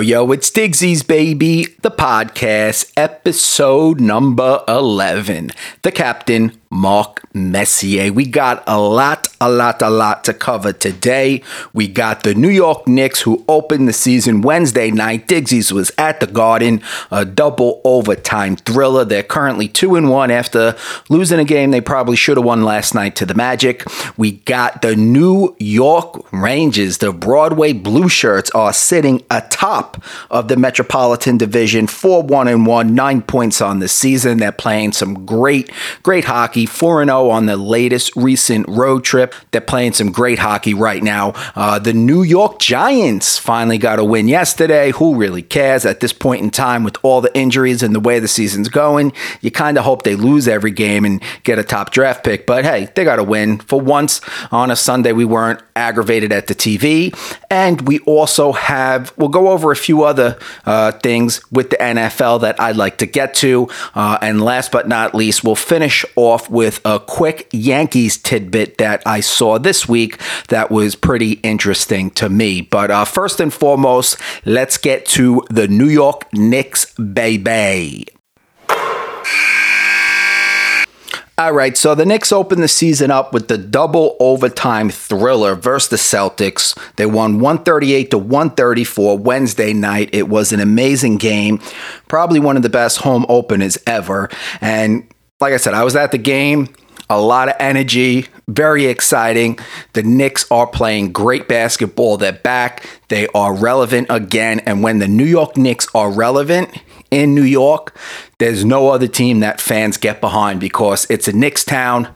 Yo, it's Digsies, baby, the podcast, episode number 11. The captain, Mark Messier. We got a lot, a lot, a lot to cover today. We got the New York Knicks who opened the season Wednesday night. Digsies was at the Garden, a double overtime thriller. They're currently 2 and 1 after losing a game they probably should have won last night to the Magic. We got the New York Rangers. The Broadway Blue Shirts are sitting atop of the Metropolitan Division, 4 1 and 1, 9 points on the season. They're playing some great, great hockey hockey, 4 0 on the latest recent road trip. They're playing some great hockey right now. Uh, the New York Giants finally got a win yesterday. Who really cares at this point in time with all the injuries and the way the season's going? You kind of hope they lose every game and get a top draft pick. But hey, they got a win. For once on a Sunday, we weren't aggravated at the TV. And we also have, we'll go over a few other uh, things with the NFL that I'd like to get to. Uh, and last but not least, we'll finish off with a quick Yankees tidbit that I saw this week that was pretty interesting to me. But uh, first and foremost, let's get to the New York Knicks, baby. All right, so the Knicks opened the season up with the double overtime thriller versus the Celtics. They won 138 to 134 Wednesday night. It was an amazing game, probably one of the best home openers ever. And like I said, I was at the game. A lot of energy, very exciting. The Knicks are playing great basketball. They're back. They are relevant again. And when the New York Knicks are relevant in New York, there's no other team that fans get behind because it's a Knicks town.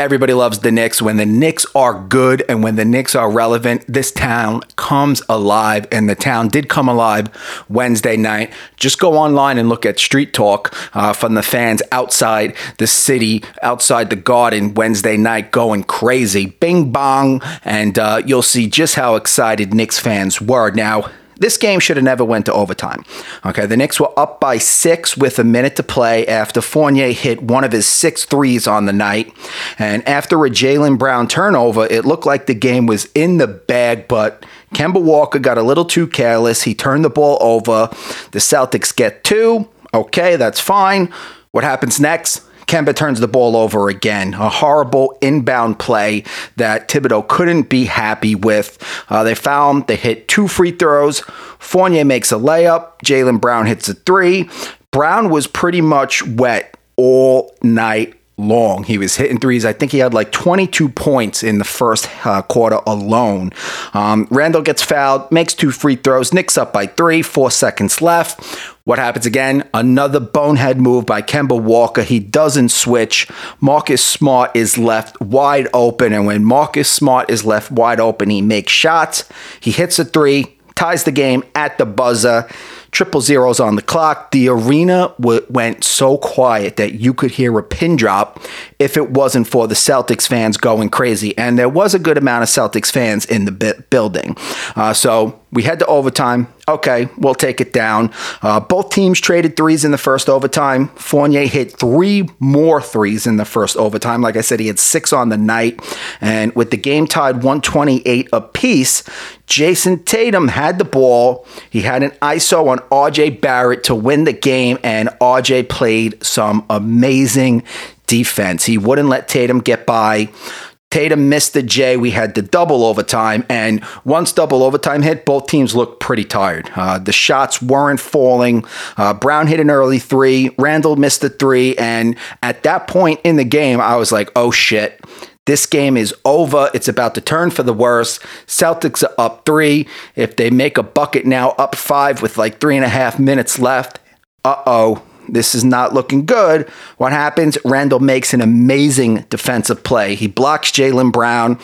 Everybody loves the Knicks. When the Knicks are good and when the Knicks are relevant, this town comes alive. And the town did come alive Wednesday night. Just go online and look at Street Talk uh, from the fans outside the city, outside the garden Wednesday night, going crazy. Bing bong. And uh, you'll see just how excited Knicks fans were. Now, this game should have never went to overtime. Okay, the Knicks were up by six with a minute to play after Fournier hit one of his six threes on the night. And after a Jaylen Brown turnover, it looked like the game was in the bag, but Kemba Walker got a little too careless. He turned the ball over. The Celtics get two. Okay, that's fine. What happens next? Kemba turns the ball over again. A horrible inbound play that Thibodeau couldn't be happy with. Uh, they found they hit two free throws. Fournier makes a layup. Jaylen Brown hits a three. Brown was pretty much wet all night long. He was hitting threes. I think he had like 22 points in the first uh, quarter alone. Um, Randle gets fouled, makes two free throws, Knicks up by three, four seconds left. What happens again? Another bonehead move by Kemba Walker. He doesn't switch. Marcus Smart is left wide open. And when Marcus Smart is left wide open, he makes shots. He hits a three, ties the game at the buzzer triple zeros on the clock. The arena w- went so quiet that you could hear a pin drop if it wasn't for the Celtics fans going crazy. And there was a good amount of Celtics fans in the bi- building. Uh, so we head to overtime. Okay, we'll take it down. Uh, both teams traded threes in the first overtime. Fournier hit three more threes in the first overtime. Like I said, he had six on the night. And with the game tied 128 apiece, Jayson Tatum had the ball. He had an ISO on RJ Barrett to win the game, and RJ played some amazing defense. He wouldn't let Tatum get by. Tatum missed the J. We had the double overtime, and once double overtime hit, both teams looked pretty tired. Uh, the shots weren't falling. Uh, Brown hit an early three. Randle missed the three, and at that point in the game, I was like, "Oh shit." This game is over. It's about to turn for the worse. Celtics are up three. If they make a bucket now, up five with like three and a half minutes left. Uh oh this is not looking good. What happens? Randle makes an amazing defensive play. He blocks Jaylen Brown.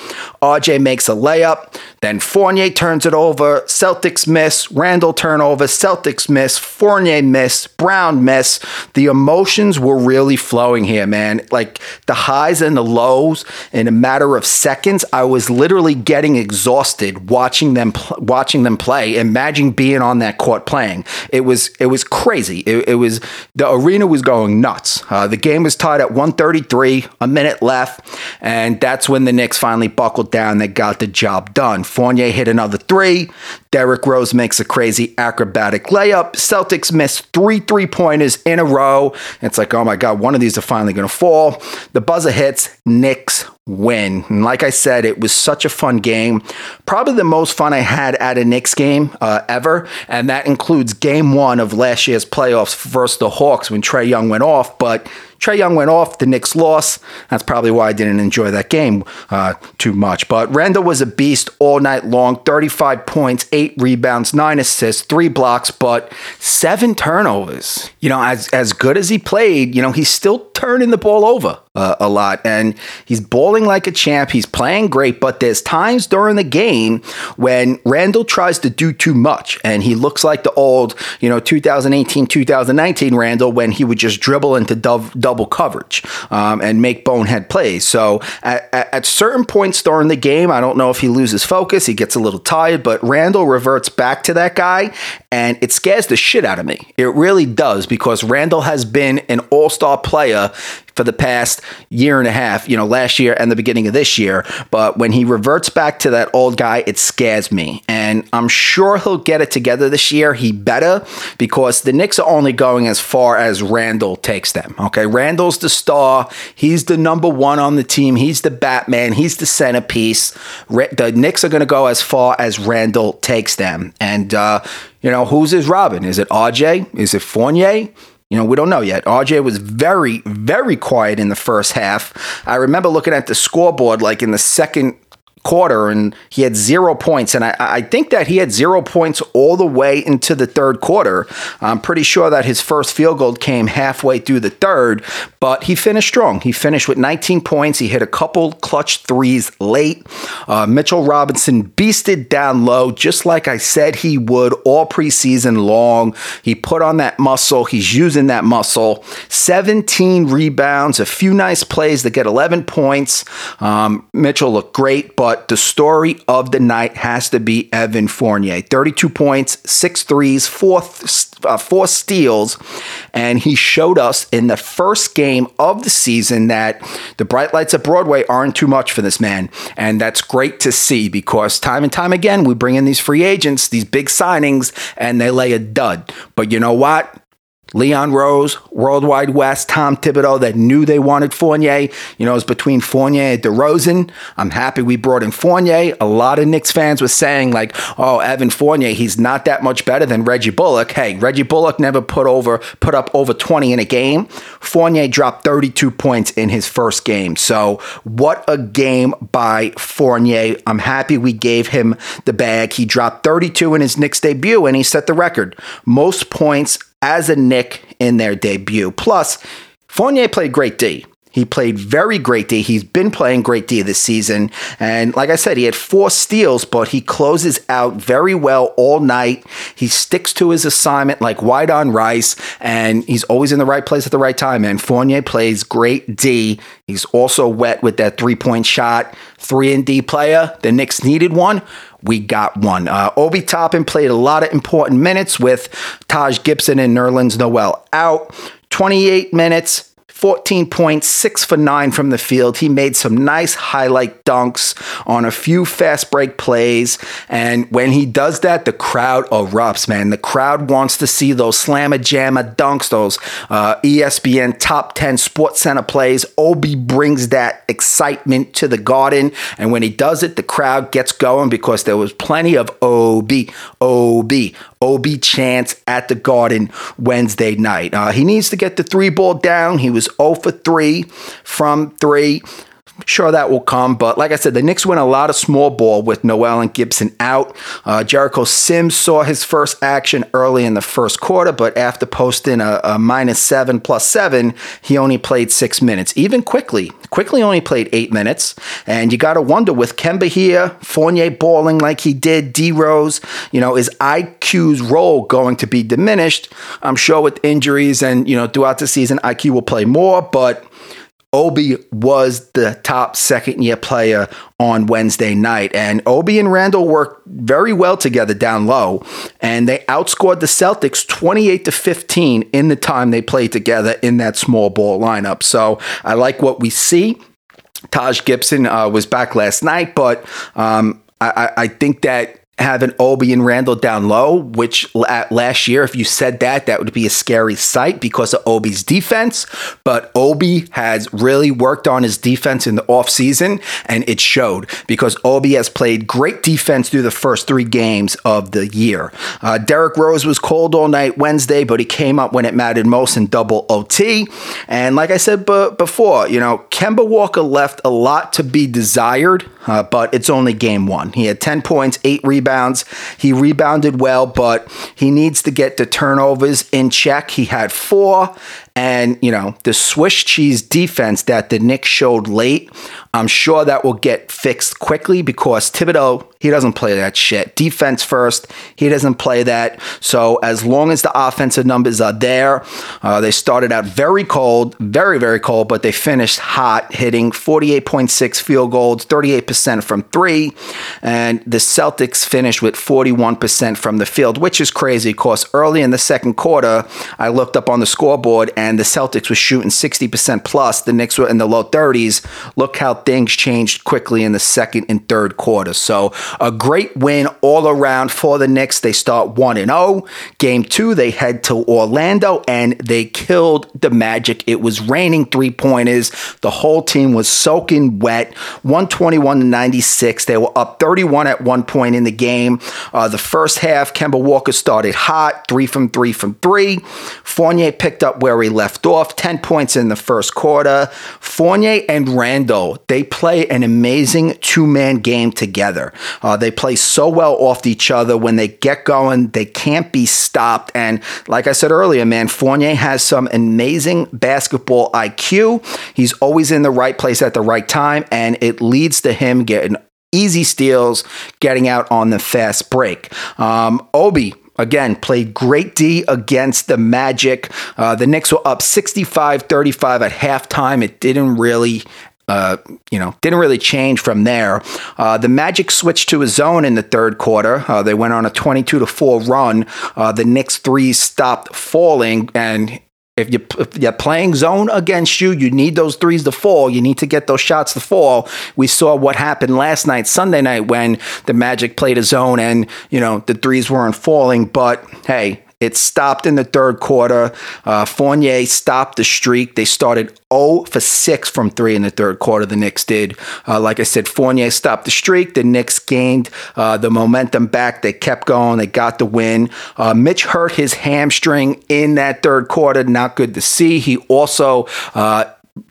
RJ makes a layup. Then Fournier turns it over. Celtics miss. Randle turnover. Celtics miss. Fournier miss. Brown miss. The emotions were really flowing here, man. Like the highs and the lows in a matter of seconds. I was literally getting exhausted watching them pl- watching them play. Imagine being on that court playing. It was it was crazy. It, it was the arena was going nuts. Uh, the game was tied at 133, a minute left, and that's when the Knicks finally buckled down. They got the job done. Fournier hit another three. Derrick Rose makes a crazy acrobatic layup. Celtics miss three three pointers in a row. It's like, oh my God, one of these are finally going to fall. The buzzer hits. Knicks win. And like I said, it was such a fun game. Probably the most fun I had at a Knicks game uh, ever. And that includes game one of last year's playoffs versus the Hawks when Trae Young went off. But Trae Young went off, the Knicks lost. That's probably why I didn't enjoy that game uh, too much. But Randle was a beast all night long 35 points, eight rebounds, nine assists, three blocks, but seven turnovers. You know, as, as good as he played, you know, he's still turning the ball over uh, a lot and he's balling like a champ. He's playing great, but there's times during the game when Randle tries to do too much and he looks like the old, you know, 2018, 2019 Randle when he would just dribble into dove double coverage um, and make bonehead plays. So at, at, at certain points during the game, I don't know if he loses focus, he gets a little tired, but Randle reverts back to that guy and it scares the shit out of me. It really does because Randle has been an all star player for the past year and a half, you know, last year and the beginning of this year. But when he reverts back to that old guy, it scares me. And I'm sure he'll get it together this year. He better because the Knicks are only going as far as Randle takes them. Okay. Randle's the star. He's the number one on the team. He's the Batman. He's the centerpiece. The Knicks are going to go as far as Randle takes them. And, uh, you know, who's his Robin? Is it RJ? Is it Fournier? You know, we don't know yet. RJ was very, very quiet in the first half. I remember looking at the scoreboard like in the second quarter and he had zero points. And I, I, think that he had zero points all the way into the third quarter. I'm pretty sure that his first field goal came halfway through the third, but he finished strong. He finished with 19 points. He hit a couple clutch threes late. Uh, Mitchell Robinson beasted down low, just like I said he would all preseason long. He put on that muscle. He's using that muscle. 17 rebounds, a few nice plays that get 11 points. Um, Mitchell looked great, but but the story of the night has to be Evan Fournier. 32 points, six threes, four, uh, four steals, and he showed us in the first game of the season that the bright lights of Broadway aren't too much for this man. And that's great to see because time and time again, we bring in these free agents, these big signings, and they lay a dud. But you know what? Leon Rose, World Wide Wes, Tom Thibodeau that knew they wanted Fournier. You know, it was between Fournier and DeRozan. I'm happy we brought in Fournier. A lot of Knicks fans were saying, like, oh, Evan Fournier, he's not that much better than Reggie Bullock. Hey, Reggie Bullock never put over put up over 20 in a game. Fournier dropped 32 points in his first game. So what a game by Fournier. I'm happy we gave him the bag. He dropped 32 in his Knicks debut and he set the record. Most points as a Knick in their debut. Plus, Fournier played great D. He played very great D. He's been playing great D this season. And like I said, he had four steals, but he closes out very well all night. He sticks to his assignment like white on rice, and he's always in the right place at the right time. And Fournier plays great D. He's also wet with that three point shot. Three and D player. The Knicks needed one we got one. Uh, Obi Toppin played a lot of important minutes with Taj Gibson and Nerlens Noel out. 28 minutes, 14 points, six for nine from the field. He made some nice highlight dunks on a few fast break plays. And when he does that, the crowd erupts, man. The crowd wants to see those slammer jammer dunks, those uh, ESPN top 10 Sports Center plays. Obi brings that excitement to the garden. And when he does it, the crowd gets going because there was plenty of OB, OB, OB chance at the Garden Wednesday night. Uh, he needs to get the three ball down. He was 0 for 3 from 3. Sure, that will come. But like I said, the Knicks win a lot of small ball with Noel and Gibson out. Uh, Jericho Sims saw his first action early in the first quarter, but after posting a, a minus seven plus seven, he only played six minutes. Even Quickley, Quickley only played eight minutes. And you got to wonder with Kemba here, Fournier balling like he did, D Rose, you know, is IQ's role going to be diminished? I'm sure with injuries and, you know, throughout the season, IQ will play more, but Obi was the top second year player on Wednesday night. And Obi and Randle worked very well together down low. And they outscored the Celtics 28 to 15 in the time they played together in that small ball lineup. So I like what we see. Taj Gibson uh, was back last night, but um, I, I think that having Obi and Randle down low, which last year, if you said that, that would be a scary sight because of Obi's defense. But Obi has really worked on his defense in the offseason, and it showed because Obi has played great defense through the first three games of the year. Uh, Derrick Rose was cold all night Wednesday, but he came up when it mattered most in double OT. And like I said b- before, you know, Kemba Walker left a lot to be desired, uh, but it's only game one. He had 10 points, eight rebounds rebounds. He rebounded well, but he needs to get the turnovers in check. He had four, and, you know, the Swiss cheese defense that the Knicks showed late, I'm sure that will get fixed quickly because Thibodeau, he doesn't play that shit. Defense first, he doesn't play that. So as long as the offensive numbers are there, uh, they started out very cold, very, very cold, but they finished hot, hitting 48.6 field goals, 38% from three. And the Celtics finished with 41% from the field, which is crazy because early in the second quarter, I looked up on the scoreboard and and the Celtics were shooting 60% plus. The Knicks were in the low 30s. Look how things changed quickly in the second and third quarter. So a great win all around for the Knicks. They start 1 and 0. Game 2 they head to Orlando and they killed the Magic. It was raining three-pointers. The whole team was soaking wet. 121 to 96. They were up 31 at one point in the game. Uh, the first half Kemba Walker started hot, 3 from 3 from 3. Fournier picked up where he left off. 10 points in the first quarter. Fournier and Randle, they play an amazing two man game together. Uh, they play so well off each other. When they get going, they can't be stopped. And like I said earlier, man, Fournier has some amazing basketball IQ. He's always in the right place at the right time, and it leads to him getting easy steals, getting out on the fast break. Um, Obi, Again, played great D against the Magic. Uh, the Knicks were up 65 35 at halftime. It didn't really uh, you know, didn't really change from there. Uh, the Magic switched to a zone in the third quarter. Uh, they went on a 22 to 4 run. Uh, the Knicks threes stopped falling, and if, you, if you're playing zone against you, you need those threes to fall. You need to get those shots to fall. We saw what happened last night, Sunday night, when the Magic played a zone and, you know, the threes weren't falling. But hey, it stopped in the third quarter. Uh, Fournier stopped the streak. They started 0 for 6 from 3 in the third quarter, the Knicks did. Uh, like I said, Fournier stopped the streak. The Knicks gained uh, the momentum back. They kept going. They got the win. Uh, Mitch hurt his hamstring in that third quarter. Not good to see. He also uh,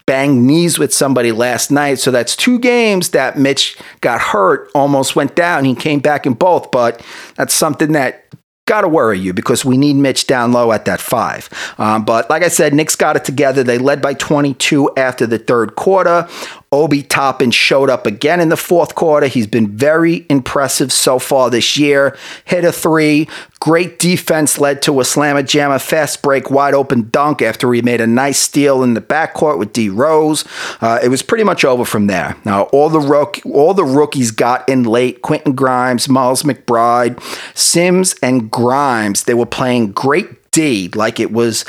banged knees with somebody last night. So that's two games that Mitch got hurt, almost went down. He came back in both, but that's something that got to worry you because we need Mitch down low at that five. Um, but like I said, Knicks got it together. They led by 22 after the third quarter. Obi Toppin showed up again in the fourth quarter. He's been very impressive so far this year. Hit a three. Great defense led to a slammer jammer fast break wide open dunk after he made a nice steal in the backcourt with D Rose. Uh, it was pretty much over from there. Now all the rook, all the rookies got in late. Quentin Grimes, Miles McBride, Sims, and Grimes. They were playing great D like it was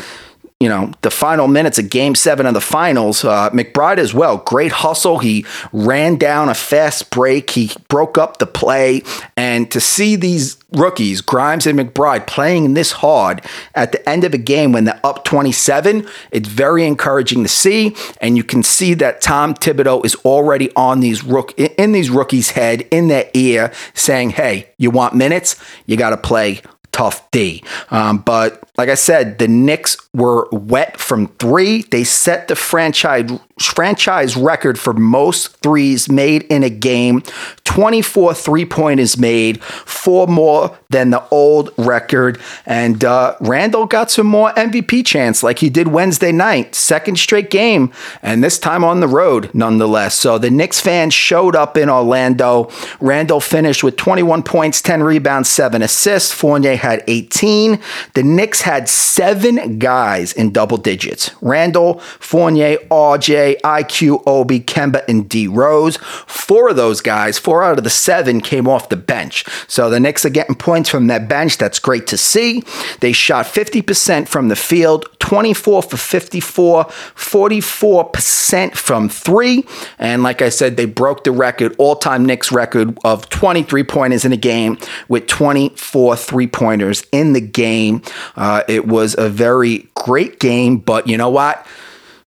you know, the final minutes of game seven of the finals. Uh, McBride as well. Great hustle. He ran down a fast break. He broke up the play. And to see these rookies, Grimes and McBride, playing this hard at the end of a game when they're up 27, it's very encouraging to see. And you can see that Tom Thibodeau is already on these rook in these rookies' head, in their ear, saying, hey, you want minutes? You got to play tough D. Um, but like I said, the Knicks were wet from three. They set the franchise franchise record for most threes made in a game. 24 three pointers made, four more than the old record. And uh, Randle got some more MVP chance like he did Wednesday night, second straight game, and this time on the road nonetheless. So the Knicks fans showed up in Orlando. Randle finished with 21 points, 10 rebounds, seven assists. Fournier had 18. The Knicks had seven guys in double digits Randle, Fournier, RJ, IQ, Obi, Kemba, and D Rose. Four of those guys, four out of the seven, came off the bench. So the Knicks are getting points from that bench. That's great to see. They shot 50% from the field, 24 for 54, 44% from three. And like I said, they broke the record, all time Knicks record of 23 pointers in a game with 24 three pointers in the game. Uh, Uh, it was a very great game, but you know what?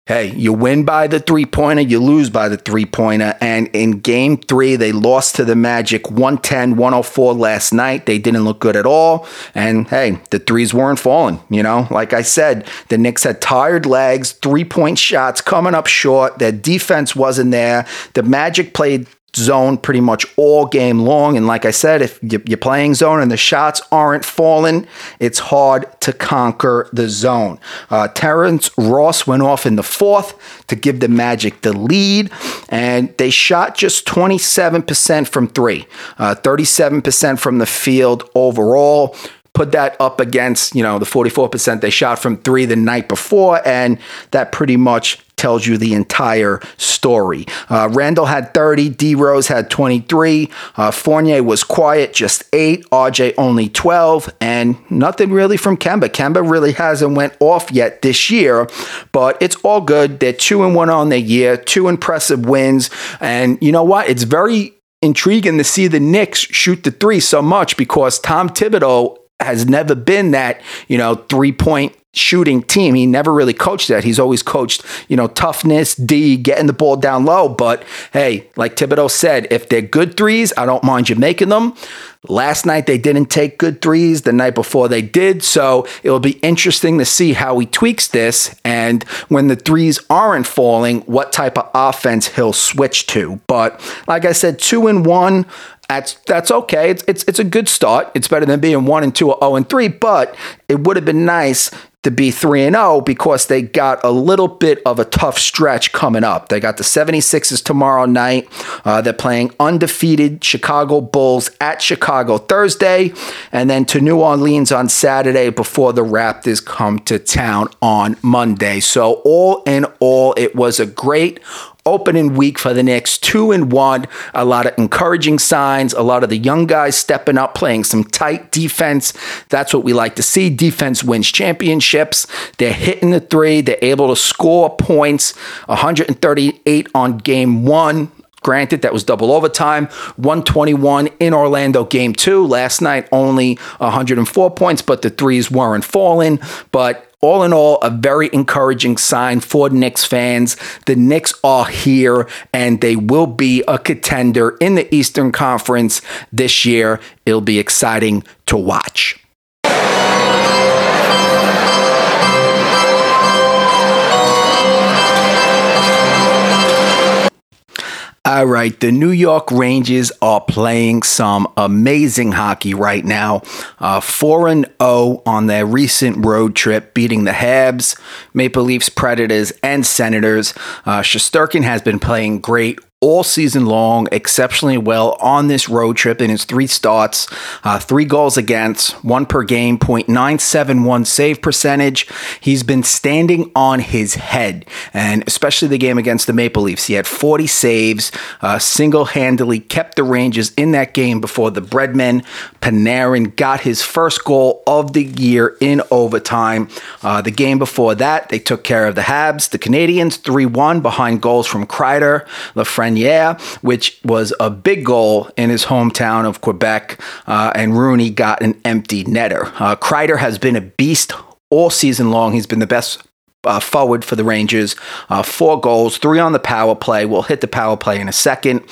Hey, you win by the three pointer, you lose by the three pointer. And in game three, they lost to the Magic 110 104 last night. They didn't look good at all. And hey, the threes weren't falling. You know, like I said, the Knicks had tired legs, three point shots coming up short. Their defense wasn't there. The Magic played zone pretty much all game long. And like I said, if you're playing zone and the shots aren't falling, it's hard to conquer the zone. Uh, Terrence Ross went off in the fourth to give the Magic the lead, and they shot just 27% from three, uh, 37% from the field overall put that up against, you know, the 44% they shot from three the night before, and that pretty much tells you the entire story. Uh, Randle had 30, D Rose had 23, uh, Fournier was quiet, just eight, RJ only 12, and nothing really from Kemba. Kemba really hasn't went off yet this year, but it's all good. They're two and one on the year, two impressive wins, and you know what? It's very intriguing to see the Knicks shoot the three so much because Tom Thibodeau has never been that, you know, three point shooting team. He never really coached that. He's always coached, you know, toughness, D, getting the ball down low. But hey, like Thibodeau said, if they're good threes, I don't mind you making them. Last night they didn't take good threes. The night before they did. So it'll be interesting to see how he tweaks this. And when the threes aren't falling, what type of offense he'll switch to. But like I said, two and one that's that's okay. It's it's it's a good start. It's better than being one and two or zero and three. But it would have been nice to be 3 and 0 because they got a little bit of a tough stretch coming up. They got the 76ers tomorrow night. Uh, they're playing undefeated Chicago Bulls at Chicago Thursday, and then to New Orleans on Saturday before the Raptors come to town on Monday. So, all in all, it was a great opening week for the Knicks, two and one. A lot of encouraging signs, a lot of the young guys stepping up, playing some tight defense. That's what we like to see. Defense wins championships. They're hitting the three, they're able to score points, 138 on game one. Granted, that was double overtime. 121 in Orlando game two. Last night, only 104 points, but the threes weren't falling. But all in all, a very encouraging sign for Knicks fans. The Knicks are here and they will be a contender in the Eastern Conference this year. It'll be exciting to watch. All right, the New York Rangers are playing some amazing hockey right now. Uh, 4 and 0 on their recent road trip, beating the Habs, Maple Leafs, Predators, and Senators. Uh, Shesterkin has been playing great all season long, exceptionally well on this road trip in his three starts, uh, three goals against, one per game, 0.971 save percentage. He's been standing on his head, and especially the game against the Maple Leafs. He had 40 saves, uh, single handedly kept the Rangers in that game before the Breadman. Panarin got his first goal of the year in overtime. Uh, the game before that, they took care of the Habs, the Canadiens, 3 1 behind goals from Kreider, Lafreniere Lafreniere, which was a big goal in his hometown of Quebec, uh, and Rooney got an empty netter. Uh, Kreider has been a beast all season long. He's been the best uh, forward for the Rangers. Uh, four goals, three on the power play. We'll hit the power play in a second.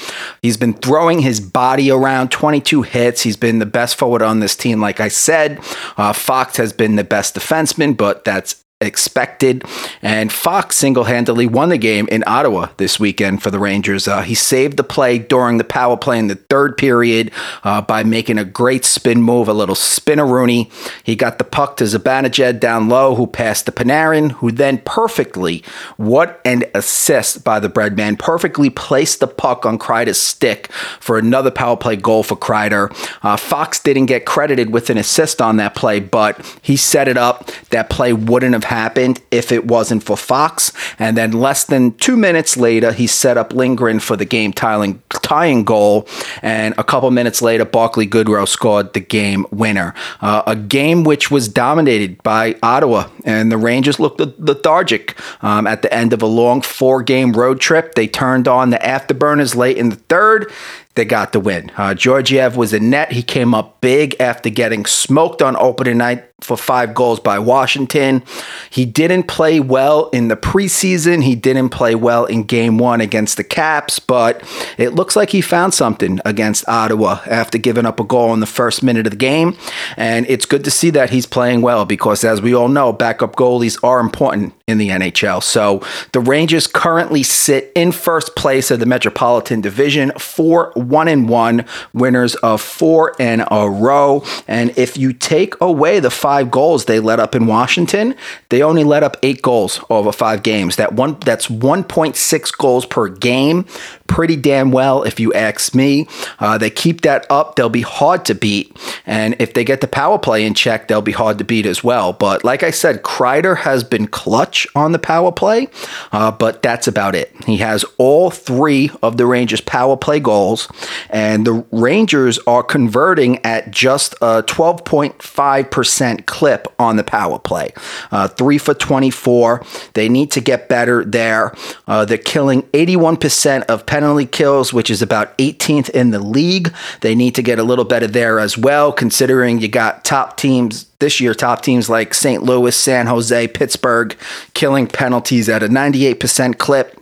He's been throwing his body around, 22 hits. He's been the best forward on this team, like I said. Uh, Fox has been the best defenseman, but that's expected. And Fox single handedly won the game in Ottawa this weekend for the Rangers. Uh, he saved the play during the power play in the third period uh, by making a great spin move, a little spinneroonie. He got the puck to Zibanejad down low, who passed to Panarin, who then perfectly, what an assist by the Breadman, perfectly placed the puck on Kreider's stick for another power play goal for Kreider. Uh, Fox didn't get credited with an assist on that play, but he set it up. That play wouldn't have happened if it wasn't for Fox. And then less than two minutes later, he set up Lindgren for the game tying, tying goal. And a couple minutes later, Barclay Goodrow scored the game winner. Uh, a game which was dominated by Ottawa, and the Rangers looked lethargic um, at the end of a long four game road trip. They turned on the afterburners late in the third they got the win. Uh, Georgiev was in net. He came up big after getting smoked on opening night for five goals by Washington. He didn't play well in the preseason. He didn't play well in game one against the Caps, but it looks like he found something against Ottawa after giving up a goal in the first minute of the game. And it's good to see that he's playing well because, as we all know, backup goalies are important in the NHL. So the Rangers currently sit in first place of the Metropolitan Division, four one and one, winners of four in a row. And if you take away the five goals they let up in Washington, they only let up eight goals over five games. That one that's 1.6 goals per game. Pretty damn well, if you ask me. Uh, they keep that up, they'll be hard to beat. And if they get the power play in check, they'll be hard to beat as well. But like I said, Kreider has been clutch on the power play, uh, but that's about it. He has all three of the Rangers' power play goals, and the Rangers are converting at just a 12.5% clip on the power play. Uh, three for 24. They need to get better there. Uh, they're killing 81% of penalty kills, which is about 18th in the league. They need to get a little better there as well, considering you got top teams this year, top teams like St. Louis, San Jose, Pittsburgh, killing penalties at a 98% clip.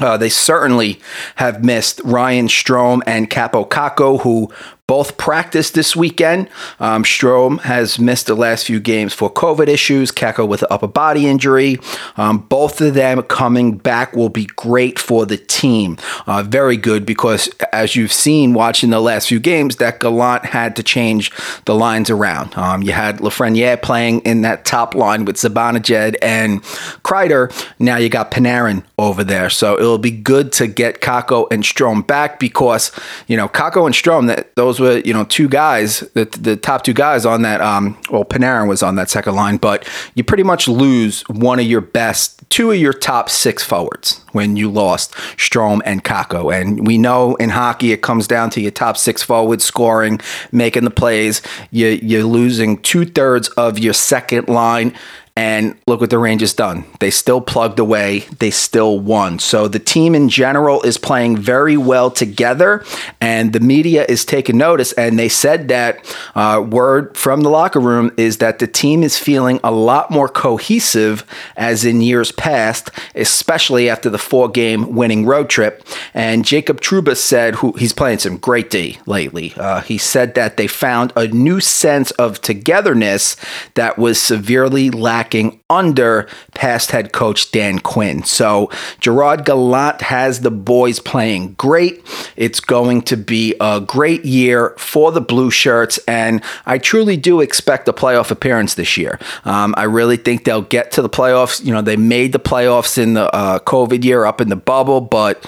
Uh, they certainly have missed Ryan Strome and Kaapo Kakko, who both practiced this weekend. Um, Strome has missed the last few games for COVID issues, Kakko with an upper body injury. Um, both of them coming back will be great for the team. Uh, very good because, as you've seen watching the last few games, that Gallant had to change the lines around. Um, you had Lafreniere playing in that top line with Zibanejad and Kreider. Now you got Panarin over there. So it'll be good to get Kakko and Strome back because, you know, Kakko and Strome, that those were, you know, two guys, the, the top two guys on that, um, well, Panarin was on that second line, but you pretty much lose one of your best, two of your top six forwards when you lost Strome and Kakko. And we know in hockey, it comes down to your top six forwards scoring, making the plays. You, you're losing two thirds of your second line and look what the Rangers done. They still plugged away. They still won. So the team in general is playing very well together, and the media is taking notice. And they said that uh, word from the locker room is that the team is feeling a lot more cohesive as in years past, especially after the four-game winning road trip. And Jacob Trouba said, who he's playing some great D lately. Uh, he said that they found a new sense of togetherness that was severely lacking lacking under past head coach Dan Quinn. So Gerard Gallant has the boys playing great. It's going to be a great year for the Blue Shirts, and I truly do expect a playoff appearance this year. Um, I really think they'll get to the playoffs. You know, they made the playoffs in the uh, COVID year up in the bubble, but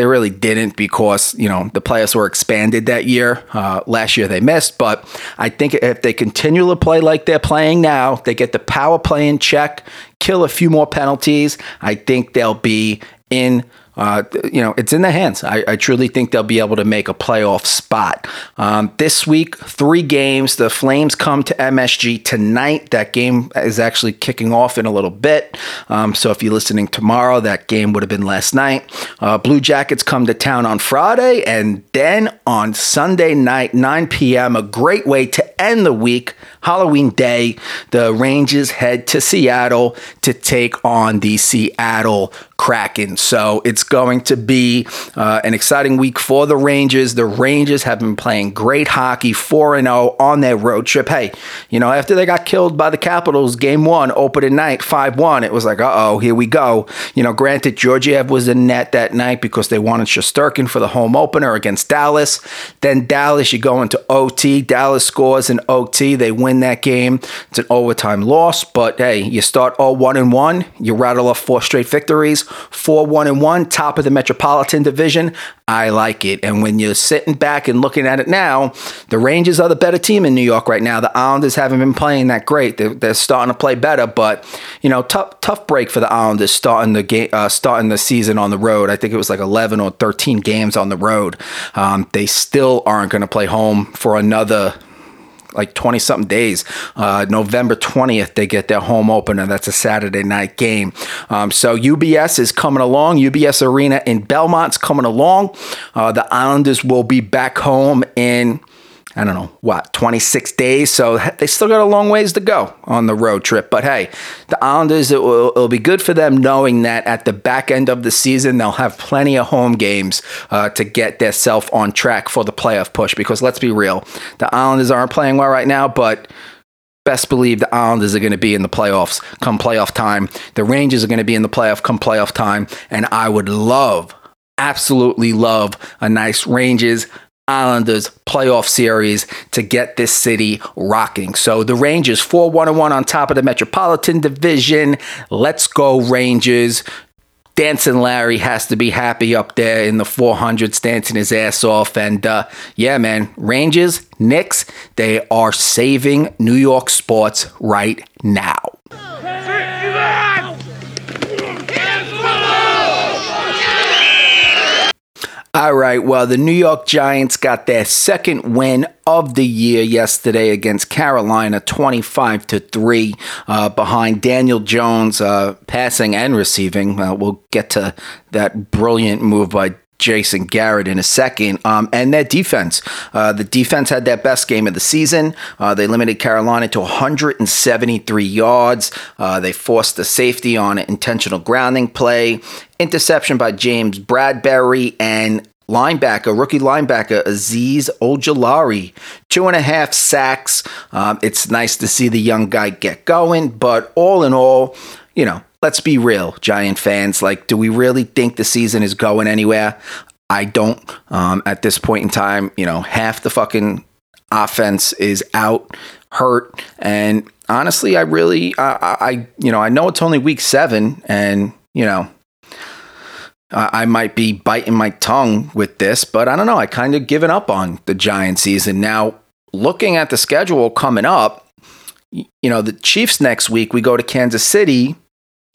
they really didn't because, you know, the playoffs were expanded that year. Uh, last year they missed, but I think if they continue to play like they're playing now, they get the power play in check, kill a few more penalties, I think they'll be in uh, you know, it's in the hands. I, I, truly think they'll be able to make a playoff spot. Um, this week, three games. The Flames come to MSG tonight. That game is actually kicking off in a little bit. Um, so if you're listening tomorrow, that game would have been last night. Uh, Blue Jackets come to town on Friday, and then on Sunday night, 9 p.m., a great way to end the week. Halloween Day, the Rangers head to Seattle to take on the Seattle Kraken. So it's going to be uh, an exciting week for the Rangers. The Rangers have been playing great hockey, 4 0 on their road trip. Hey, you know, after they got killed by the Capitals, game one, opening night, 5 1, it was like, uh oh, here we go. You know, granted, Georgiev was in net that night because they wanted Shesterkin for the home opener against Dallas. Then Dallas, you go into OT. Dallas scores in OT. They win that game. It's an overtime loss, but hey, you start all 1 and 1, you rattle off four straight victories, 4 1 and 1, top of the Metropolitan Division. I like it. And when you're sitting back and looking at it now, the Rangers are the better team in New York right now. The Islanders haven't been playing that great. They're, they're starting to play better, but you know, tough tough break for the Islanders starting the game, uh, starting the season on the road. I think it was like 11 or 13 games on the road. Um, they still aren't going to play home for another like 20 something days. Uh, November 20th, they get their home opener. That's a Saturday night game. Um, so UBS is coming along. UBS Arena in Belmont's coming along. Uh, the Islanders will be back home in I don't know, what, 26 days. So they still got a long ways to go on the road trip. But hey, the Islanders, it will, it'll be good for them knowing that at the back end of the season, they'll have plenty of home games uh, to get their self on track for the playoff push. Because let's be real, the Islanders aren't playing well right now, but best believe the Islanders are going to be in the playoffs come playoff time. The Rangers are going to be in the playoff come playoff time. And I would love, absolutely love a nice Rangers Islanders playoff series to get this city rocking. So the Rangers 4 1 1 on top of the Metropolitan Division. Let's go, Rangers. Dancing Larry has to be happy up there in the 400s, dancing his ass off. And uh, yeah, man, Rangers, Knicks, they are saving New York sports right now. All right. Well, the New York Giants got their second win of the year yesterday against Carolina, 25 to 3, uh, behind Daniel Jones uh, passing and receiving. Uh, we'll get to that brilliant move by Jason Garrett in a second. Um, and their defense. Uh, the defense had their best game of the season. Uh, they limited Carolina to 173 yards. Uh, they forced the safety on an intentional grounding play. Interception by James Bradberry and linebacker, rookie linebacker Azeez Ojulari, two and a half sacks. Um, it's nice to see the young guy get going, but all in all, you know, let's be real, Giant fans. Like, do we really think the season is going anywhere? I don't. Um, at this point in time, you know, half the fucking offense is out, hurt, and honestly, I really, I, I you know, I know it's only week seven, and you know, I might be biting my tongue with this, but I don't know. I kind of given up on the Giant season. Now, looking at the schedule coming up, you know, the Chiefs next week, we go to Kansas City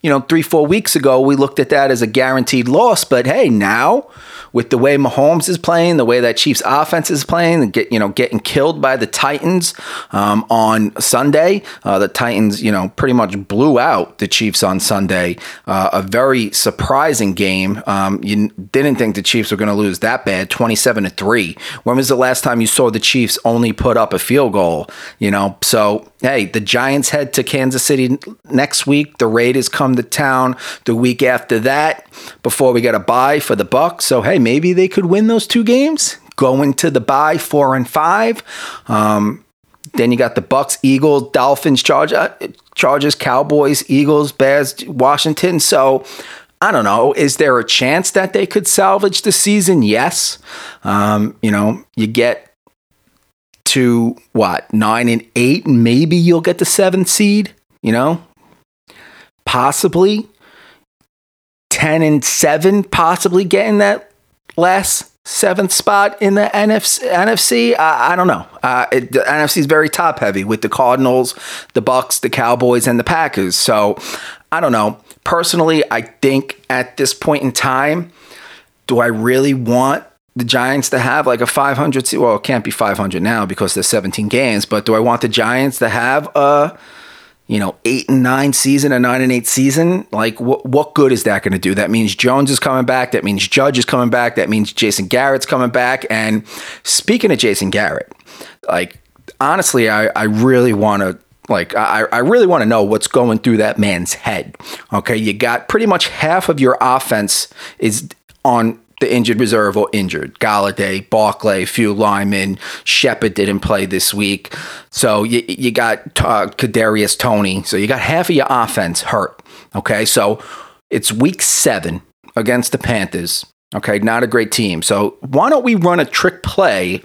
you know, three, four weeks ago, we looked at that as a guaranteed loss. But hey, now with the way Mahomes is playing, the way that Chiefs offense is playing, and get you know getting killed by the Titans um, on Sunday, uh, the Titans you know pretty much blew out the Chiefs on Sunday. Uh, a very surprising game. Um, you didn't think the Chiefs were going to lose that bad, twenty-seven to three. When was the last time you saw the Chiefs only put up a field goal? You know, so hey, the Giants head to Kansas City next week. The Raiders come to town the week after that before we get a bye for the Bucs. So hey, maybe they could win those two games. Going to the bye four and five. Um, then you got the Bucs, Eagles, Dolphins, Chargers, uh, Chargers, Cowboys, Eagles, Bears, Washington. So I don't know. Is there a chance that they could salvage the season? Yes. Um, you know, you get to what nine and eight, and maybe you'll get the seventh seed. You know, possibly ten and seven, possibly getting that last seventh spot in the NFC. NFC I, I don't know. Uh, it, the NFC is very top heavy with the Cardinals, the Bucs, the Cowboys, and the Packers. So I don't know. Personally, I think at this point in time, do I really want the Giants to have like a 500 well it can't be 500 now because there's 17 games but do I want the Giants to have a you know 8 and 9 season a 9 and 8 season like what what good is that going to do that means Jones is coming back that means Judge is coming back that means Jason Garrett's coming back and speaking of Jason Garrett like honestly I I really want to Like, I, I really want to know what's going through that man's head. Okay. You got pretty much half of your offense is on the injured reserve or injured. Golladay, Barkley, few linemen. Shepard didn't play this week. So you, you got uh, Kadarius Toney. So you got half of your offense hurt. Okay. So it's week seven against the Panthers. Okay. Not a great team. So why don't we run a trick play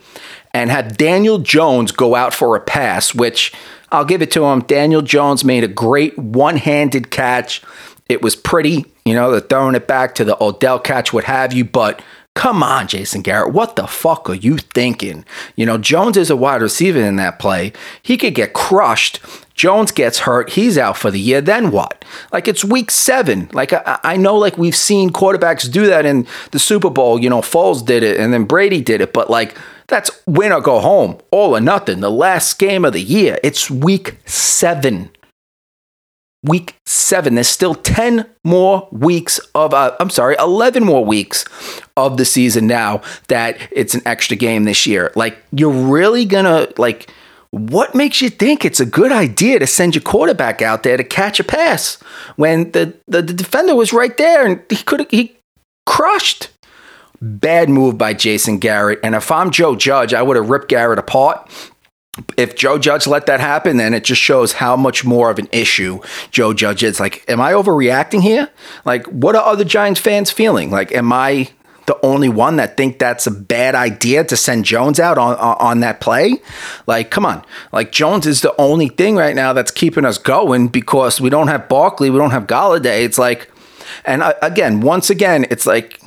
and have Daniel Jones go out for a pass, which I'll give it to him. Daniel Jones made a great one handed catch. It was pretty, you know, they're throwing it back to the Odell catch, what have you, but Come on, Jason Garrett. What the fuck are you thinking? You know, Jones is a wide receiver in that play. He could get crushed. Jones gets hurt. He's out for the year. Then what? Like it's week seven. Like I, I know, like we've seen quarterbacks do that in the Super Bowl. You know, Foles did it and then Brady did it. But like that's win or go home, all or nothing. The last game of the year. It's week seven. Week seven. There's still 10 more weeks of, uh, I'm sorry, 11 more weeks of the season now that it's an extra game this year. Like, you're really gonna, like, what makes you think it's a good idea to send your quarterback out there to catch a pass when the, the, the defender was right there and he could he crushed? Bad move by Jason Garrett. And if I'm Joe Judge, I would have ripped Garrett apart. If Joe Judge let that happen, then it just shows how much more of an issue Joe Judge is. Like, am I overreacting here? Like, what are other Giants fans feeling? Like, am I the only one that think that's a bad idea to send Jones out on, on, that play. Like, come on. Like Jones is the only thing right now that's keeping us going because we don't have Barkley, we don't have Golladay. It's like, and uh, again, once again, it's like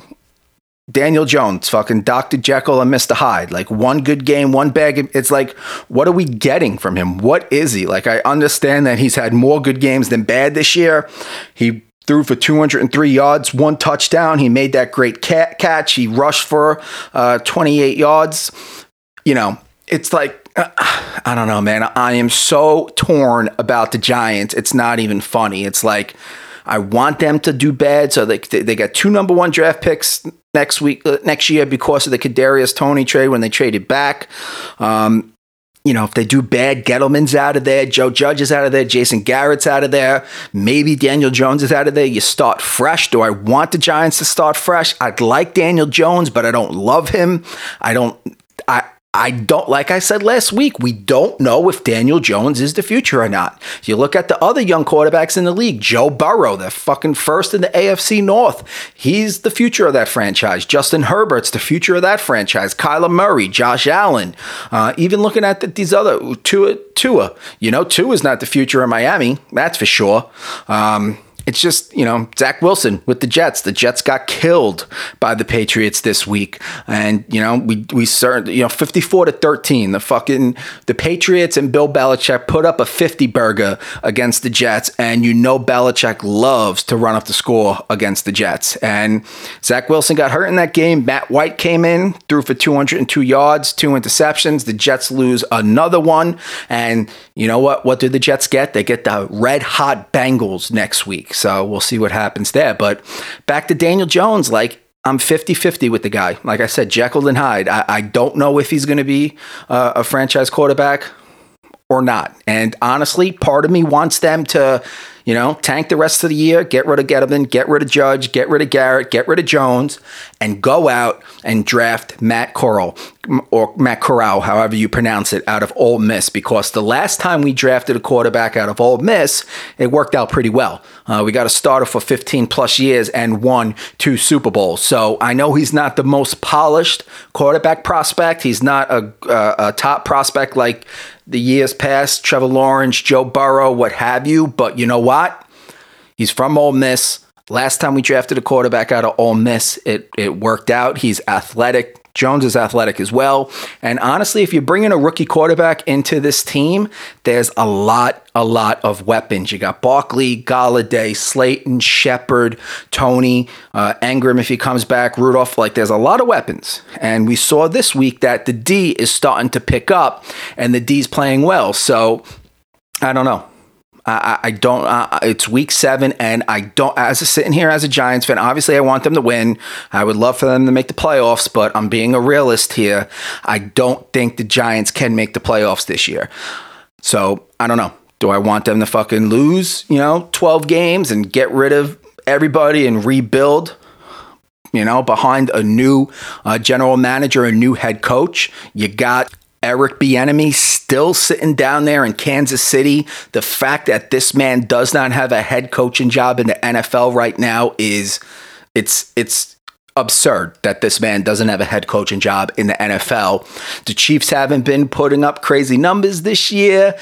Daniel Jones, fucking Dr. Jekyll and Mr. Hyde. Like one good game, one bad. It's like, what are we getting from him? What is he? Like, I understand that he's had more good games than bad this year. He threw for 203 yards, one touchdown. He made that great catch. He rushed for uh, 28 yards. You know, it's like, uh, I don't know, man. I am so torn about the Giants. It's not even funny. It's like, I want them to do bad. So they, they got two number one draft picks next week, uh, next year because of the Kadarius Toney trade when they traded back. Um, you know, if they do bad, Gettleman's out of there, Joe Judge is out of there, Jason Garrett's out of there, maybe Daniel Jones is out of there. You start fresh. Do I want the Giants to start fresh? I'd like Daniel Jones, but I don't love him. I don't. I don't, like I said last week, we don't know if Daniel Jones is the future or not. You look at the other young quarterbacks in the league, Joe Burrow, the fucking first in the AFC North. He's the future of that franchise. Justin Herbert's the future of that franchise. Kyler Murray, Josh Allen. Uh, even looking at the, these other, Tua, Tua, you know, Tua is not the future of Miami, that's for sure. Um, it's just, you know, Zach Wilson with the Jets. The Jets got killed by the Patriots this week. And, you know, we, we certainly, you know, 54 to 13. The fucking, the Patriots and Bill Belichick put up a 50 burger against the Jets. And you know, Belichick loves to run up the score against the Jets. And Zach Wilson got hurt in that game. Matt White came in, threw for 202 yards, two interceptions. The Jets lose another one. And you know what? What do the Jets get? They get the red hot Bengals next week. So we'll see what happens there. But back to Daniel Jones, like I'm 50 50 with the guy. Like I said, Jekyll and Hyde. I, I don't know if he's going to be uh, a franchise quarterback or not. And honestly, part of me wants them to you know, tank the rest of the year, get rid of Gettleman, get rid of Judge, get rid of Garrett, get rid of Jones, and go out and draft Matt Corral or Matt Corral, however you pronounce it, out of Ole Miss. Because the last time we drafted a quarterback out of Ole Miss, it worked out pretty well. Uh, we got a starter for 15 plus years and won two Super Bowls. So I know he's not the most polished quarterback prospect. He's not a, a, a top prospect like the years past, Trevor Lawrence, Joe Burrow, what have you. But you know what? He's from Ole Miss. Last time we drafted a quarterback out of Ole Miss, it, it worked out. He's athletic. Jones is athletic as well. And honestly, if you're bringing a rookie quarterback into this team, there's a lot, a lot of weapons. You got Barkley, Golladay, Slayton, Shepard, Toney, uh, Engram if he comes back, Rudolph. Like there's a lot of weapons. And we saw this week that the D is starting to pick up and the D's playing well. So I don't know. I, I don't. Uh, it's week seven, and I don't. As a, sitting here as a Giants fan, obviously I want them to win. I would love for them to make the playoffs, but I'm being a realist here. I don't think the Giants can make the playoffs this year. So I don't know. Do I want them to fucking lose, you know, 12 games and get rid of everybody and rebuild? You know, behind a new uh, general manager, a new head coach, you got Eric Bieniemy still sitting down there in Kansas City. The fact that this man does not have a head coaching job in the NFL right now is it's it's absurd that this man doesn't have a head coaching job in the NFL. The Chiefs haven't been putting up crazy numbers this year.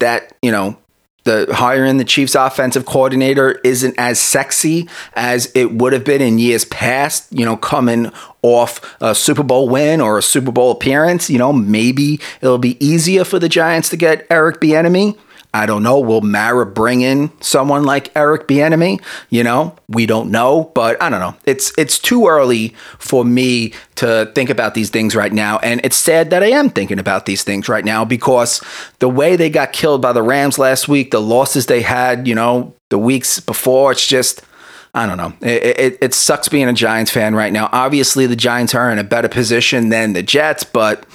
That, you know, the hiring the Chiefs offensive coordinator isn't as sexy as it would have been in years past, you know, coming off a Super Bowl win or a Super Bowl appearance, you know, maybe it'll be easier for the Giants to get Eric Bieniemy. I don't know. Will Mara bring in someone like Eric Bieniemy? You know, we don't know, but I don't know. It's it's too early for me to think about these things right now, and it's sad that I am thinking about these things right now because the way they got killed by the Rams last week, the losses they had, you know, the weeks before, it's just. I don't know. It, it, it sucks being a Giants fan right now. Obviously, the Giants are in a better position than the Jets, but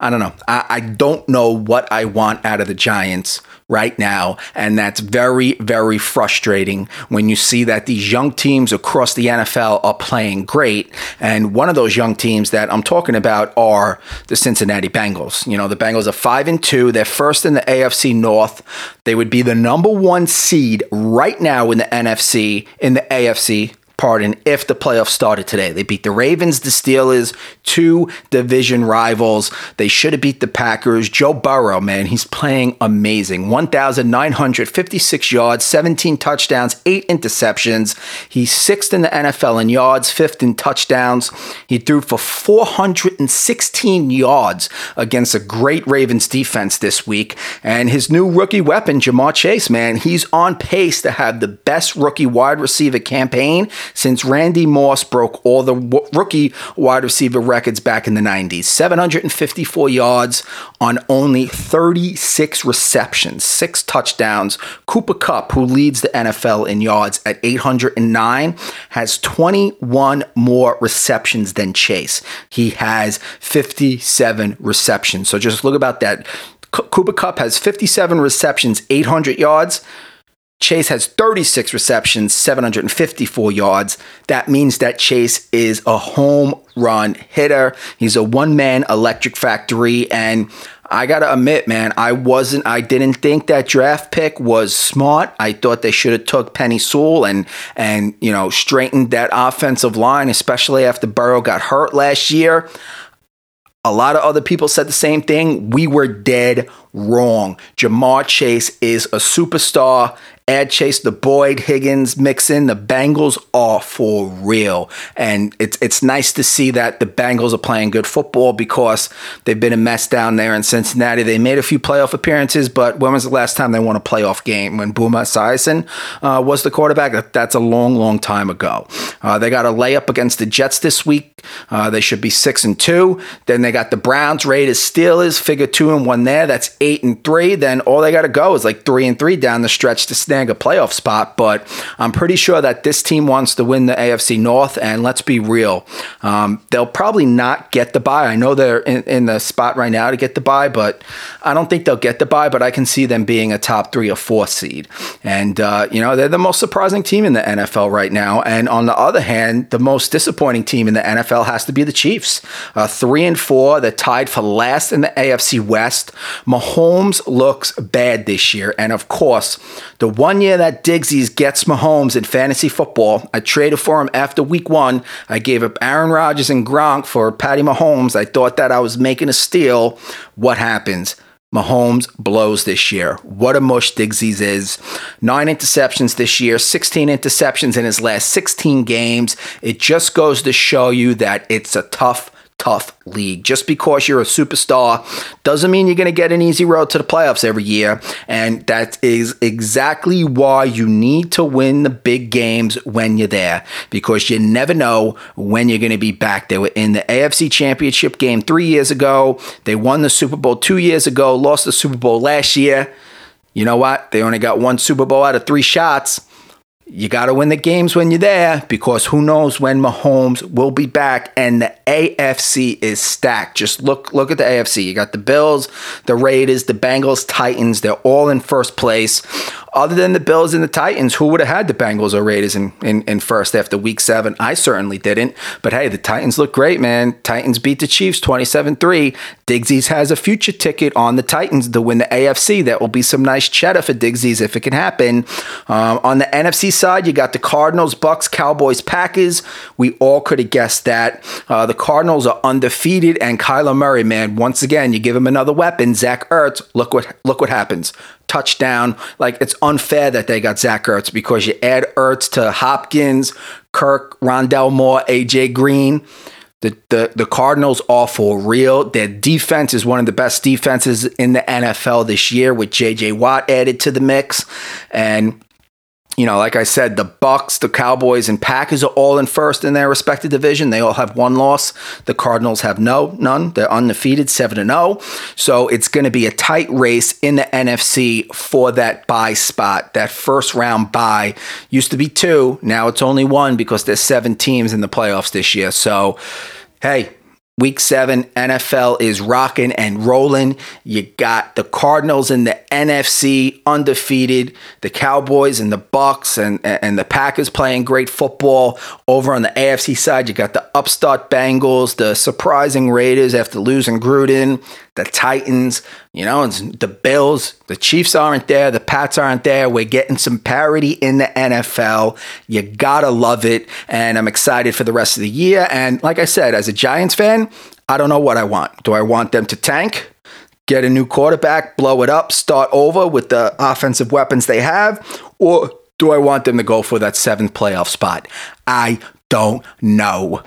I don't know. I, I don't know what I want out of the Giants right now. And that's very, very frustrating when you see that these young teams across the NFL are playing great. And one of those young teams that I'm talking about are the Cincinnati Bengals. You know, the Bengals are five and two. They're first in the AFC North. They would be the number one seed right now in the NFC, in the AFC pardon, if the playoffs started today. They beat the Ravens, the Steelers, two division rivals. They should have beat the Packers. Joe Burrow, man, he's playing amazing. 1,956 yards, 17 touchdowns, eight interceptions. He's sixth in the NFL in yards, fifth in touchdowns. He threw for 416 yards against a great Ravens defense this week. And his new rookie weapon, Ja'Marr Chase, man, he's on pace to have the best rookie wide receiver campaign since Randy Moss broke all the w- rookie wide receiver records back in the 90s. 754 yards on only 36 receptions, six touchdowns. Cooper Kupp, who leads the NFL in yards at 809, has 21 more receptions than Chase. He has 57 receptions. So just look about that. Cooper Kupp has 57 receptions, 800 yards. Chase has 36 receptions, 754 yards. That means that Chase is a home run hitter. He's a one man electric factory. And I got to admit, man, I wasn't, I didn't think that draft pick was smart. I thought they should have took Penei Sewell and, and, you know, straightened that offensive line, especially after Burrow got hurt last year. A lot of other people said the same thing. We were dead wrong. Ja'Marr Chase is a superstar Add Chase, the Boyd Higgins mix in. The Bengals are for real, and it's it's nice to see that the Bengals are playing good football because they've been a mess down there in Cincinnati. They made a few playoff appearances, but when was the last time they won a playoff game? When Boomer Esiason uh, was the quarterback? That's a long, long time ago. Uh, they got a layup against the Jets this week. Uh, they should be six and two. Then they got the Browns, Raiders, Steelers. Figure two and one there. That's eight and three. Then all they got to go is like three and three down the stretch to snag a playoff spot, but I'm pretty sure that this team wants to win the AFC North. And let's be real, um, they'll probably not get the bye. I know they're in, in, the spot right now to get the bye, but I don't think they'll get the bye. But I can see them being a top three or four seed. And, uh, you know, they're the most surprising team in the NFL right now. And on the other hand, the most disappointing team in the NFL has to be the Chiefs. Uh, three and four, they're tied for last in the AFC West. Looks bad this year. And of course, the one year that Digsies gets Mahomes in fantasy football, I traded for him after week one. I gave up Aaron Rodgers and Gronk for Patty Mahomes. I thought that I was making a steal. What happens? Mahomes blows this year. What a mush Digsies is. Nine interceptions this year, 16 interceptions in his last 16 games. It just goes to show you that it's a tough tough league. Just because you're a superstar doesn't mean you're going to get an easy road to the playoffs every year. And that is exactly why you need to win the big games when you're there because you never know when you're going to be back. They were in the AFC Championship game three years ago. They won the Super Bowl two years ago, lost the Super Bowl last year. You know what? They only got one Super Bowl out of three shots you got to win the games when you're there because who knows when Mahomes will be back and the AFC is stacked. Just look look at the AFC. You got the Bills, the Raiders, the Bengals, Titans. They're all in first place. Other than the Bills and the Titans, who would have had the Bengals or Raiders in, in, in first after week seven? I certainly didn't. But hey, the Titans look great, man. Titans beat the Chiefs 27 3. Digsies has a future ticket on the Titans to win the AFC. That will be some nice cheddar for Digsies if it can happen. Um, on the NFC side, you got the Cardinals, Bucs, Cowboys, Packers. We all could have guessed that. Uh, the Cardinals are undefeated, and Kyler Murray, man, once again, you give him another weapon, Zach Ertz. Look what look what happens. Touchdown. Like it's unfair that they got Zach Ertz because you add Ertz to Hopkins, Kirk, Rondale Moore, AJ Green. The, the, the Cardinals are for real. Their defense is one of the best defenses in the NFL this year with JJ Watt added to the mix. And you know, like I said, the Bucs, the Cowboys, and Packers are all in first in their respective division. They all have one loss. The Cardinals have no, none. They're undefeated, seven and zero. So it's going to be a tight race in the NFC for that bye spot. That first round bye used to be two. Now it's only one because there's seven teams in the playoffs this year. So, hey, Week seven, NFL is rocking and rolling. You got the Cardinals in the NFC undefeated, the Cowboys and the Bucs and, and the Packers playing great football. Over on the AFC side, you got the upstart Bengals, the surprising Raiders after losing Gruden, the Titans, you know, the Bills, the Chiefs aren't there, the Pats aren't there. We're getting some parity in the NFL. You gotta love it. And I'm excited for the rest of the year. And like I said, as a Giants fan, I don't know what I want. Do I want them to tank? Get a new quarterback, blow it up, start over with the offensive weapons they have? Or do I want them to go for that seventh playoff spot? I don't know.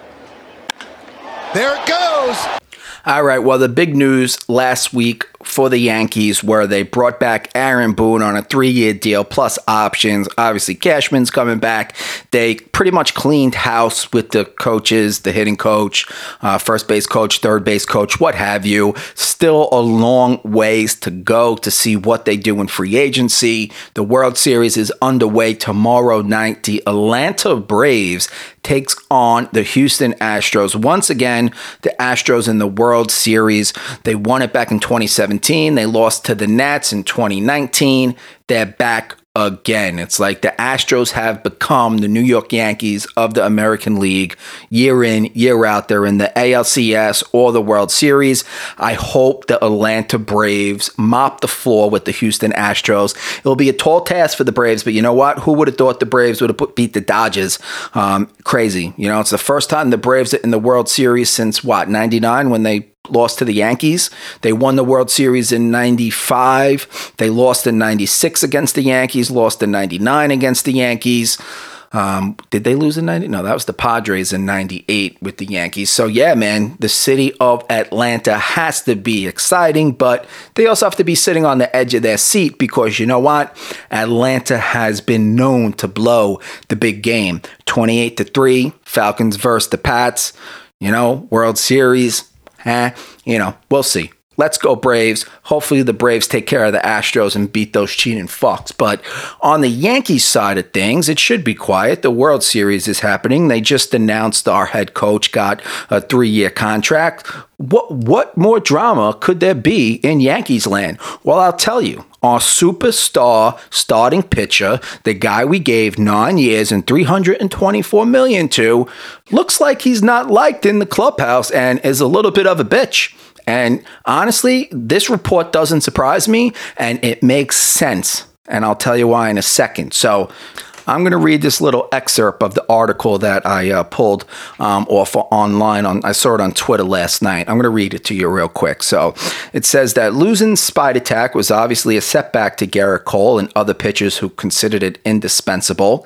There it goes. All right. Well, the big news last week for the Yankees where they brought back Aaron Boone on a three year deal plus options. Obviously, Cashman's coming back. They pretty much cleaned house with the coaches, the hitting coach, uh, first base coach, third base coach, what have you. Still a long ways to go to see what they do in free agency. The World Series is underway tomorrow night. The Atlanta Braves takes on the Houston Astros. Once again, the Astros in the World Series. They won it back in 2017. 2017. They lost to the Nats in 2019. They're back again. It's like the Astros have become the New York Yankees of the American League year in, year out. They're in the ALCS or the World Series. I hope the Atlanta Braves mop the floor with the Houston Astros. It'll be a tall task for the Braves, but you know what? Who would have thought the Braves would have beat the Dodgers? Um, crazy. You know, it's the first time the Braves are in the World Series since what, 99 when they lost to the Yankees. They won the World Series in 95. They lost in 96 against the Yankees, lost in 99 against the Yankees. Um, did they lose in 90? No, that was the Padres in 98 with the Yankees. So, yeah, man, the city of Atlanta has to be exciting, but they also have to be sitting on the edge of their seat because you know what? Atlanta has been known to blow the big game 28 to 3, Falcons versus the Pats, you know, World Series eh, you know, we'll see. Let's go Braves. Hopefully the Braves take care of the Astros and beat those cheating fucks. But on the Yankees side of things, it should be quiet. The World Series is happening. They just announced our head coach got a three-year contract. What what more drama could there be in Yankees land? Well, I'll tell you. Our superstar starting pitcher, the guy we gave nine years and 324 million to, looks like he's not liked in the clubhouse and is a little bit of a bitch. And honestly, this report doesn't surprise me and it makes sense. And I'll tell you why in a second. So, I'm going to read this little excerpt of the article that I uh, pulled um, off online. On I saw it on Twitter last night. I'm going to read it to you real quick. So it says that losing Spider Tack was obviously a setback to Gerrit Cole and other pitchers who considered it indispensable.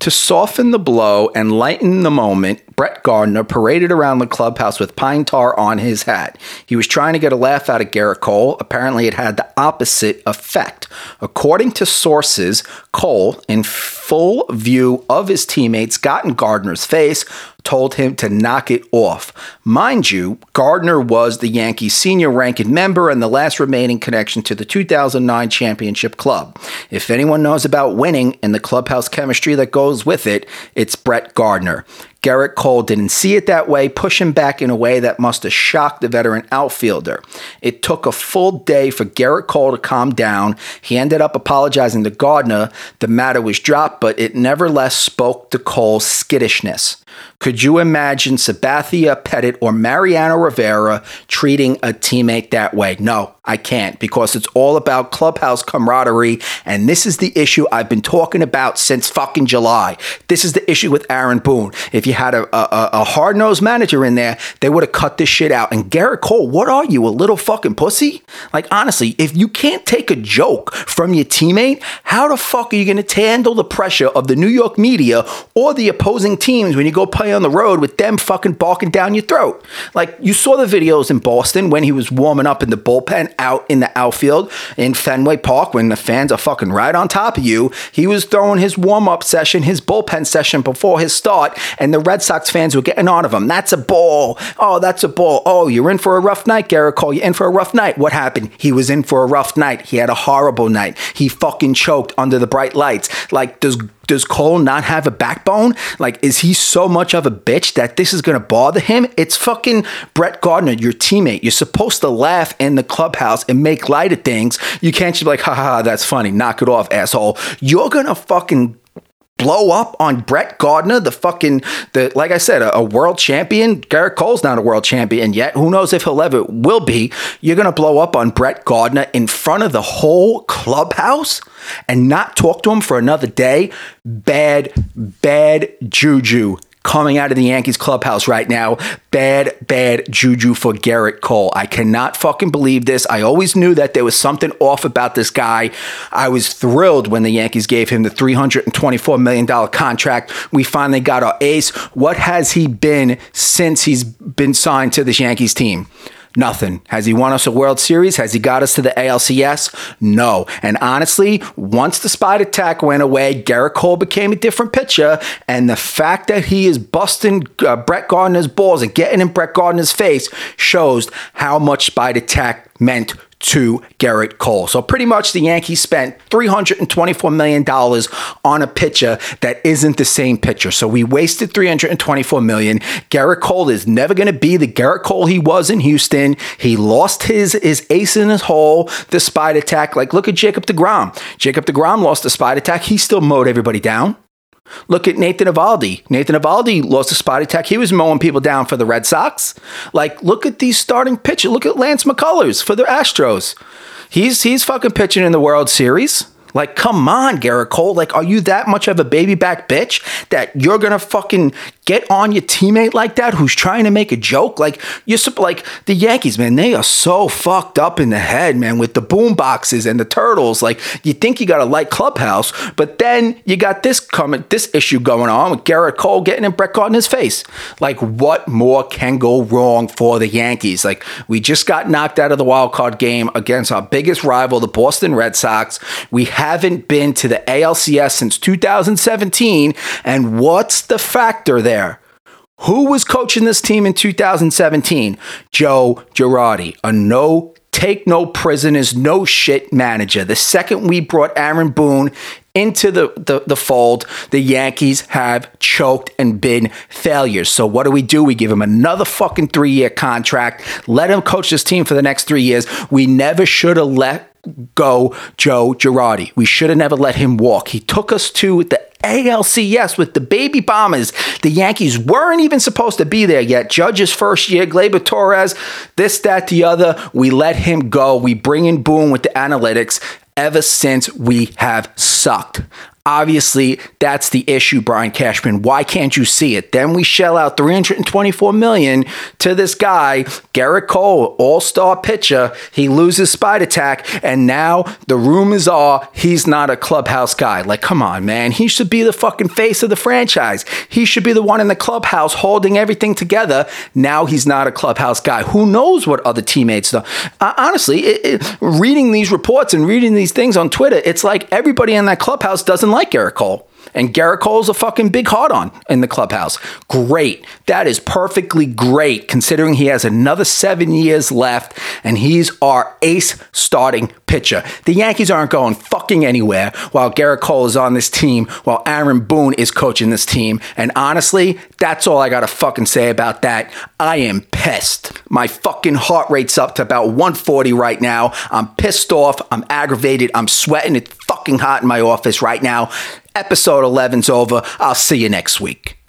To soften the blow and lighten the moment, Brett Gardner paraded around the clubhouse with pine tar on his hat. He was trying to get a laugh out of Gerrit Cole. Apparently, it had the opposite effect. According to sources, Cole, in full view of his teammates, got in Gardner's face, told him to knock it off. Mind you, Gardner was the Yankees' senior ranking member and the last remaining connection to the 2009 championship club. If anyone knows about winning and the clubhouse chemistry that goes with it, it's Brett Gardner. Gerrit Cole didn't see it that way, push him back in a way that must have shocked the veteran outfielder. It took a full day for Gerrit Cole to calm down. He ended up apologizing to Gardner. The matter was dropped, but it nevertheless spoke to Cole's skittishness. Could you imagine Sabathia Pettitte, or Mariano Rivera treating a teammate that way? No, I can't because it's all about clubhouse camaraderie. And this is the issue I've been talking about since fucking July. This is the issue with Aaron Boone. If you had a, a, a hard nosed manager in there, they would have cut this shit out. And Gerrit Cole, what are you, a little fucking pussy? Like, honestly, if you can't take a joke from your teammate, how the fuck are you going to handle the pressure of the New York media or the opposing teams when you go play on the road with them fucking barking down your throat? Like, you saw the videos in Boston when he was warming up in the bullpen out in the outfield in Fenway Park when the fans are fucking right on top of you. He was throwing his warm up session, his bullpen session before his start, and the Red Sox fans were getting on of him. That's a ball. Oh, that's a ball. Oh, you're in for a rough night, Gerrit Cole. You're in for a rough night. What happened? He was in for a rough night. He had a horrible night. He fucking choked under the bright lights. Like, does does Cole not have a backbone? Like, is he so much of a bitch that this is going to bother him? It's fucking Brett Gardner, your teammate. You're supposed to laugh in the clubhouse and make light of things. You can't just be like, ha ha, ha that's funny. Knock it off, asshole. You're going to fucking blow up on Brett Gardner, the fucking the like I said, a, a, world champion. Gerrit Cole's not a world champion yet. Who knows if he'll ever will be? You're gonna blow up on Brett Gardner in front of the whole clubhouse and not talk to him for another day. Bad, bad juju coming out of the Yankees clubhouse right now. Bad, bad juju for Gerrit Cole. I cannot fucking believe this. I always knew that there was something off about this guy. I was thrilled when the Yankees gave him the $324 million contract. We finally got our ace. What has he been since he's been signed to this Yankees team? Nothing. Has he won us a World Series? Has he got us to the ALCS? No. And honestly, once the Spider tack went away, Gerrit Cole became a different pitcher. And the fact that he is busting uh, Brett Gardner's balls and getting in Brett Gardner's face shows how much Spider tack meant to Gerrit Cole. So pretty much the Yankees spent $324 million on a pitcher that isn't the same pitcher. So we wasted $324 million. Gerrit Cole is never going to be the Gerrit Cole he was in Houston. He lost his, his ace in his hole, the Spider tack. Like look at Jacob DeGrom. Jacob DeGrom lost the Spider tack. He still mowed everybody down. Look at Nathan Eovaldi. Nathan Eovaldi lost a spot attack. He was mowing people down for the Red Sox. Like, look at these starting pitchers. Look at Lance McCullers for the Astros. He's he's fucking pitching in the World Series. Like, come on, Gerrit Cole. Like, are you that much of a baby back bitch that you're gonna fucking get on your teammate like that who's trying to make a joke? Like, you're like the Yankees, man. They are so fucked up in the head, man, with the boom boxes and the turtles. Like, you think you got a light clubhouse, but then you got this coming, this issue going on with Gerrit Cole getting in Brett Gardner's face. Like, what more can go wrong for the Yankees? Like, we just got knocked out of the wild card game against our biggest rival, the Boston Red Sox. We haven't been to the ALCS since 2017. And what's the factor there? Who was coaching this team in 2017? Joe Girardi, a no take no prisoners, no shit manager. The second we brought Aaron Boone into the, the, the, fold, the Yankees have choked and been failures. So what do we do? We give him another fucking three year contract, let him coach this team for the next three years. We never should have let go Joe Girardi. We should have never let him walk. He took us to the ALCS with the baby bombers. The Yankees weren't even supposed to be there yet. Judge's first year, Gleyber Torres, this, that, the other. We let him go. We bring in Boone with the analytics. Ever since we have sucked. Obviously, that's the issue, Brian Cashman. Why can't you see it? Then we shell out 324 million to this guy, Gerrit Cole, all-star pitcher. He loses Spider Tack, and now the rumors are he's not a clubhouse guy. Like, come on, man. He should be the fucking face of the franchise. He should be the one in the clubhouse holding everything together. Now he's not a clubhouse guy. Who knows what other teammates do? Uh, honestly, it, it, reading these reports and reading these things on Twitter, it's like everybody in that clubhouse doesn't like Gerrit Cole. And Gerrit Cole's a fucking big hot on in the clubhouse. Great. That is perfectly great considering he has another seven years left and he's our ace starting pitcher. The Yankees aren't going fucking anywhere while Gerrit Cole is on this team, while Aaron Boone is coaching this team. And honestly, that's all I gotta fucking say about that. I am pissed. My fucking heart rate's up to about 140 right now. I'm pissed off. I'm aggravated. I'm sweating. It's fucking hot in my office right now. Episode 11's over. I'll see you next week.